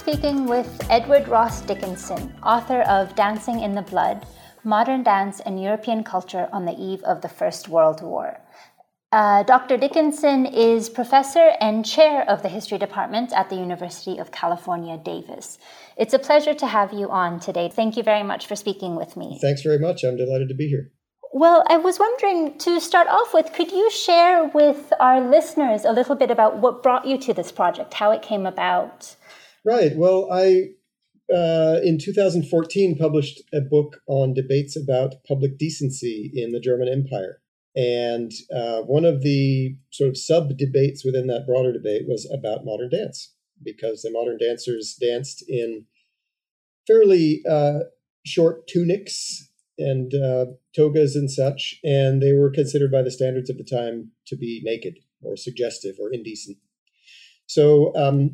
speaking with Edward Ross Dickinson, author of Dancing in the Blood Modern Dance and European Culture on the Eve of the First World War. Uh, Dr. Dickinson is professor and chair of the history department at the University of California, Davis. It's a pleasure to have you on today. Thank you very much for speaking with me. Thanks very much. I'm delighted to be here. Well, I was wondering to start off with, could you share with our listeners a little bit about what brought you to this project, how it came about? Right. Well, I, uh, in 2014, published a book on debates about public decency in the German Empire. And uh, one of the sort of sub debates within that broader debate was about modern dance, because the modern dancers danced in fairly uh, short tunics and uh, togas and such, and they were considered by the standards of the time to be naked or suggestive or indecent. So um,